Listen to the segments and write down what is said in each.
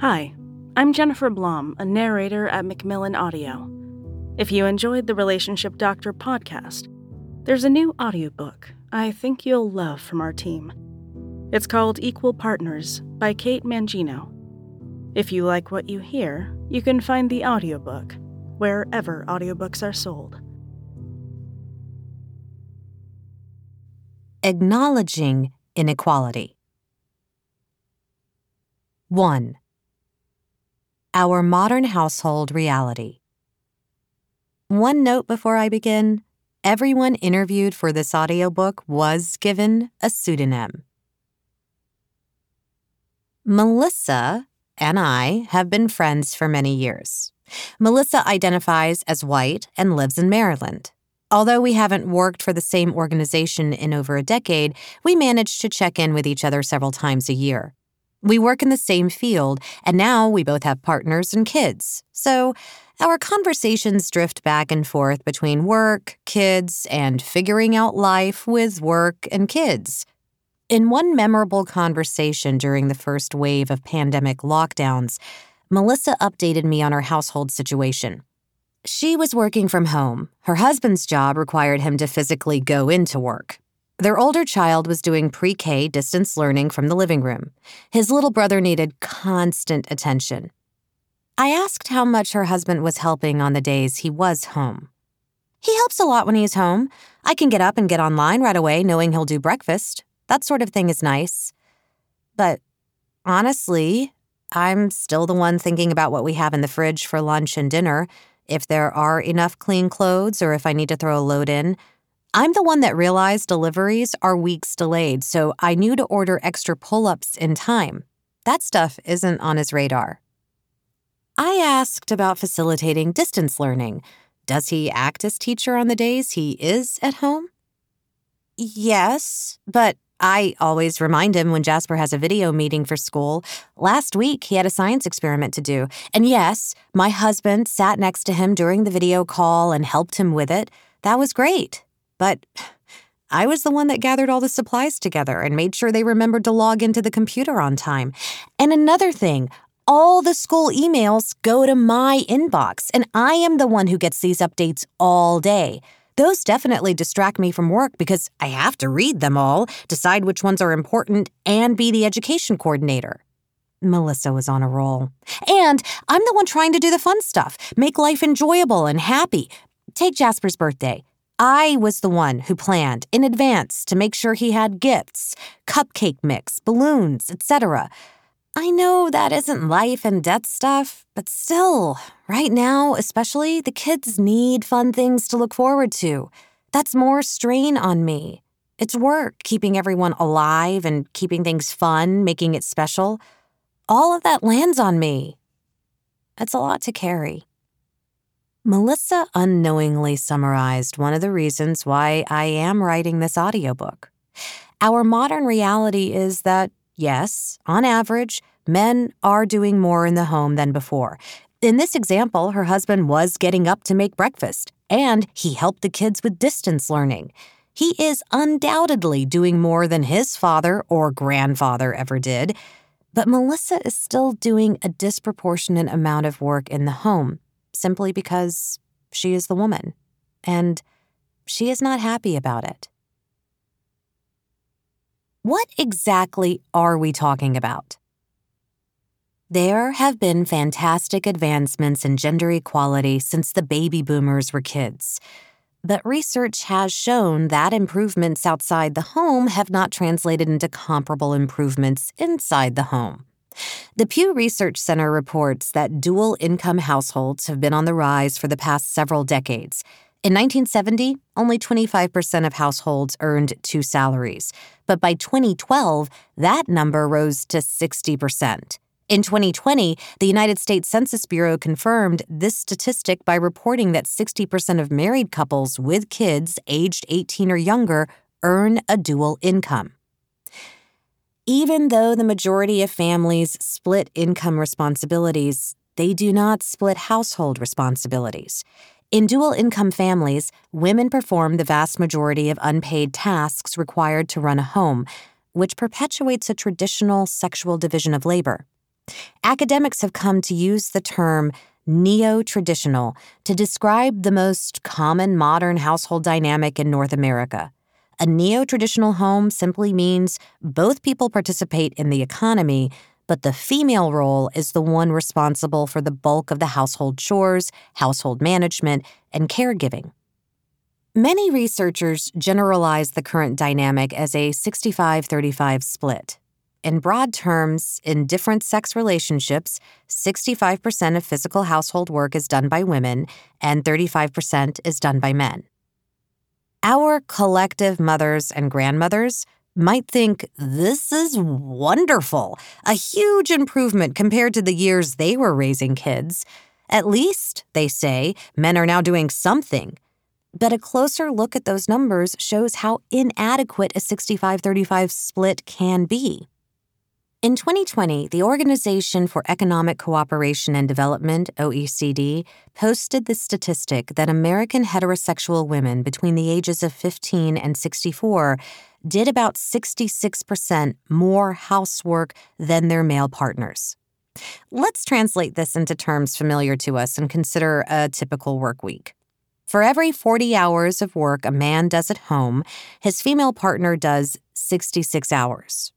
Hi, I'm Jennifer Blom, a narrator at Macmillan Audio. If you enjoyed the Relationship Doctor podcast, there's a new audiobook I think you'll love from our team. It's called Equal Partners by Kate Mangino. If you like what you hear, you can find the audiobook wherever audiobooks are sold. Acknowledging inequality. 1. Our modern household reality. One note before I begin everyone interviewed for this audiobook was given a pseudonym. Melissa and I have been friends for many years. Melissa identifies as white and lives in Maryland. Although we haven't worked for the same organization in over a decade, we manage to check in with each other several times a year. We work in the same field, and now we both have partners and kids. So our conversations drift back and forth between work, kids, and figuring out life with work and kids. In one memorable conversation during the first wave of pandemic lockdowns, Melissa updated me on her household situation. She was working from home. Her husband's job required him to physically go into work. Their older child was doing pre K distance learning from the living room. His little brother needed constant attention. I asked how much her husband was helping on the days he was home. He helps a lot when he's home. I can get up and get online right away knowing he'll do breakfast. That sort of thing is nice. But honestly, I'm still the one thinking about what we have in the fridge for lunch and dinner, if there are enough clean clothes or if I need to throw a load in. I'm the one that realized deliveries are weeks delayed, so I knew to order extra pull ups in time. That stuff isn't on his radar. I asked about facilitating distance learning. Does he act as teacher on the days he is at home? Yes, but I always remind him when Jasper has a video meeting for school. Last week, he had a science experiment to do. And yes, my husband sat next to him during the video call and helped him with it. That was great. But I was the one that gathered all the supplies together and made sure they remembered to log into the computer on time. And another thing, all the school emails go to my inbox, and I am the one who gets these updates all day. Those definitely distract me from work because I have to read them all, decide which ones are important, and be the education coordinator. Melissa was on a roll. And I'm the one trying to do the fun stuff, make life enjoyable and happy. Take Jasper's birthday. I was the one who planned in advance to make sure he had gifts, cupcake mix, balloons, etc. I know that isn't life and death stuff, but still, right now, especially, the kids need fun things to look forward to. That's more strain on me. It's work keeping everyone alive and keeping things fun, making it special. All of that lands on me. It's a lot to carry. Melissa unknowingly summarized one of the reasons why I am writing this audiobook. Our modern reality is that Yes, on average, men are doing more in the home than before. In this example, her husband was getting up to make breakfast, and he helped the kids with distance learning. He is undoubtedly doing more than his father or grandfather ever did. But Melissa is still doing a disproportionate amount of work in the home simply because she is the woman. And she is not happy about it. What exactly are we talking about? There have been fantastic advancements in gender equality since the baby boomers were kids. But research has shown that improvements outside the home have not translated into comparable improvements inside the home. The Pew Research Center reports that dual income households have been on the rise for the past several decades, In 1970, only 25% of households earned two salaries, but by 2012, that number rose to 60%. In 2020, the United States Census Bureau confirmed this statistic by reporting that 60% of married couples with kids aged 18 or younger earn a dual income. Even though the majority of families split income responsibilities, they do not split household responsibilities. In dual income families, women perform the vast majority of unpaid tasks required to run a home, which perpetuates a traditional sexual division of labor. Academics have come to use the term neo traditional to describe the most common modern household dynamic in North America. A neo traditional home simply means both people participate in the economy, but the female role is the one responsible for the bulk of the household chores, household management, and caregiving. Many researchers generalize the current dynamic as a 65 35 split. In broad terms, in different sex relationships, 65% of physical household work is done by women and 35% is done by men. Our collective mothers and grandmothers might think this is wonderful, a huge improvement compared to the years they were raising kids. At least, they say, men are now doing something. But a closer look at those numbers shows how inadequate a 65 35 split can be. In 2020, the Organization for Economic Cooperation and Development, OECD, posted the statistic that American heterosexual women between the ages of 15 and 64 did about 66% more housework than their male partners. Let's translate this into terms familiar to us and consider a typical work week. For every 40 hours of work a man does at home, his female partner does 66 hours.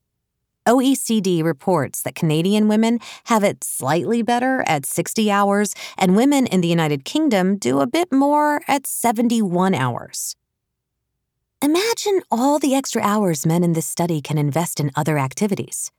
OECD reports that Canadian women have it slightly better at 60 hours, and women in the United Kingdom do a bit more at 71 hours. Imagine all the extra hours men in this study can invest in other activities.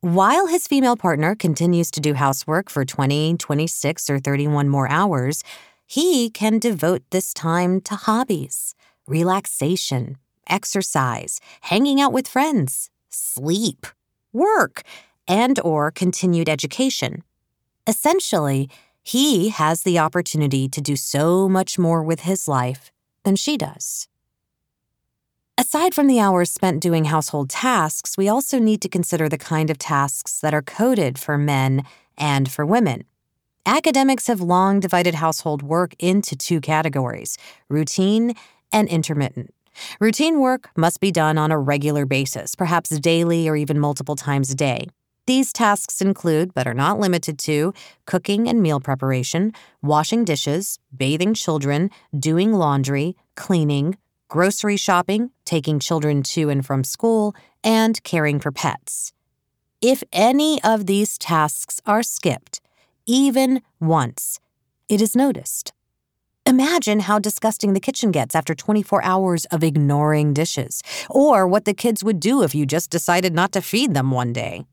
While his female partner continues to do housework for 20, 26, or 31 more hours, he can devote this time to hobbies, relaxation, exercise, hanging out with friends, sleep, work, and or continued education. Essentially, he has the opportunity to do so much more with his life than she does. Aside from the hours spent doing household tasks, we also need to consider the kind of tasks that are coded for men and for women. Academics have long divided household work into two categories routine and intermittent. Routine work must be done on a regular basis, perhaps daily or even multiple times a day. These tasks include, but are not limited to, cooking and meal preparation, washing dishes, bathing children, doing laundry, cleaning, grocery shopping, taking children to and from school, and caring for pets. If any of these tasks are skipped, even once, it is noticed. Imagine how disgusting the kitchen gets after 24 hours of ignoring dishes, or what the kids would do if you just decided not to feed them one day.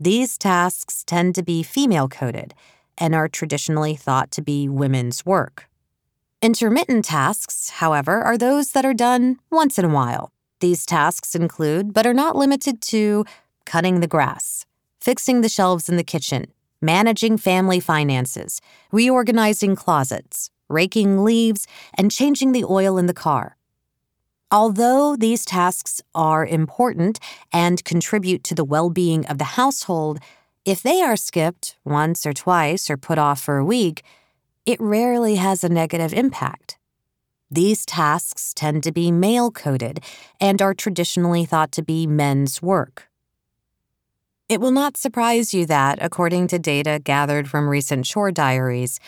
These tasks tend to be female coded and are traditionally thought to be women's work. Intermittent tasks, however, are those that are done once in a while. These tasks include, but are not limited to, cutting the grass, fixing the shelves in the kitchen, managing family finances, reorganizing closets, raking leaves, and changing the oil in the car. Although these tasks are important and contribute to the well being of the household, if they are skipped once or twice or put off for a week, it rarely has a negative impact. These tasks tend to be male coded and are traditionally thought to be men's work. It will not surprise you that, according to data gathered from recent chore diaries,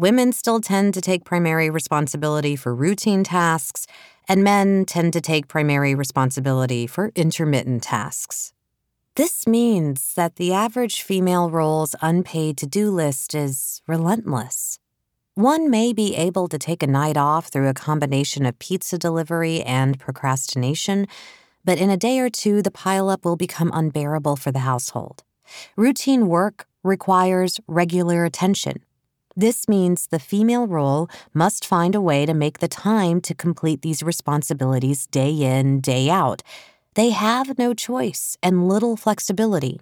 women still tend to take primary responsibility for routine tasks, and men tend to take primary responsibility for intermittent tasks. This means that the average female role's unpaid to do list is relentless. One may be able to take a night off through a combination of pizza delivery and procrastination, but in a day or two, the pileup will become unbearable for the household. Routine work requires regular attention. This means the female role must find a way to make the time to complete these responsibilities day in, day out. They have no choice and little flexibility.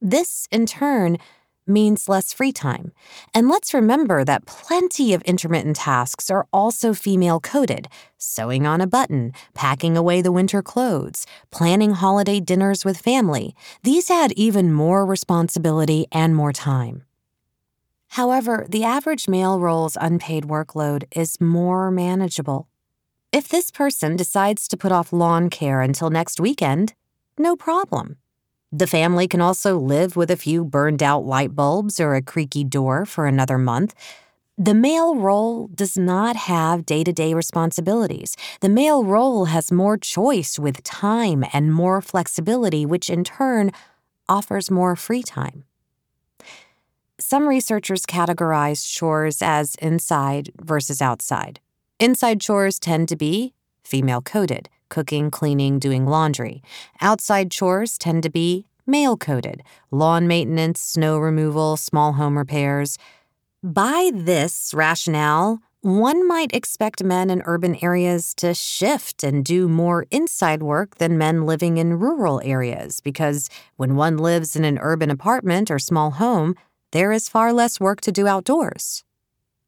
This, in turn, means less free time. And let's remember that plenty of intermittent tasks are also female coded sewing on a button, packing away the winter clothes, planning holiday dinners with family. These add even more responsibility and more time. However, the average male role's unpaid workload is more manageable. If this person decides to put off lawn care until next weekend, no problem. The family can also live with a few burned out light bulbs or a creaky door for another month. The male role does not have day to day responsibilities. The male role has more choice with time and more flexibility, which in turn offers more free time. Some researchers categorize chores as inside versus outside. Inside chores tend to be female coded cooking, cleaning, doing laundry. Outside chores tend to be male coded lawn maintenance, snow removal, small home repairs. By this rationale, one might expect men in urban areas to shift and do more inside work than men living in rural areas because when one lives in an urban apartment or small home, there is far less work to do outdoors.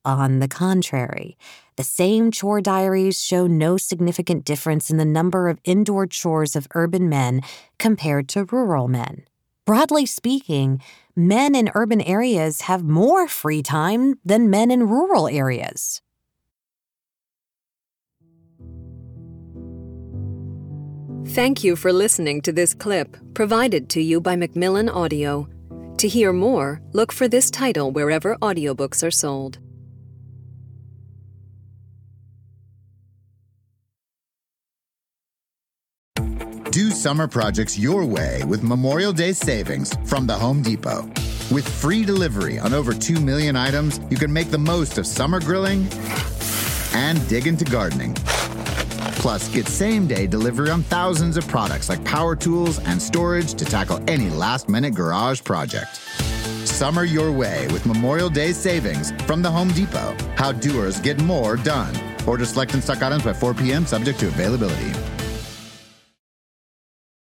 On the contrary, the same chore diaries show no significant difference in the number of indoor chores of urban men compared to rural men. Broadly speaking, men in urban areas have more free time than men in rural areas. Thank you for listening to this clip provided to you by Macmillan Audio. To hear more, look for this title wherever audiobooks are sold. Do summer projects your way with Memorial Day savings from the Home Depot. With free delivery on over 2 million items, you can make the most of summer grilling and dig into gardening. Plus, get same day delivery on thousands of products like power tools and storage to tackle any last minute garage project. Summer your way with Memorial Day savings from the Home Depot. How doers get more done. Order select and stock items by 4 p.m., subject to availability.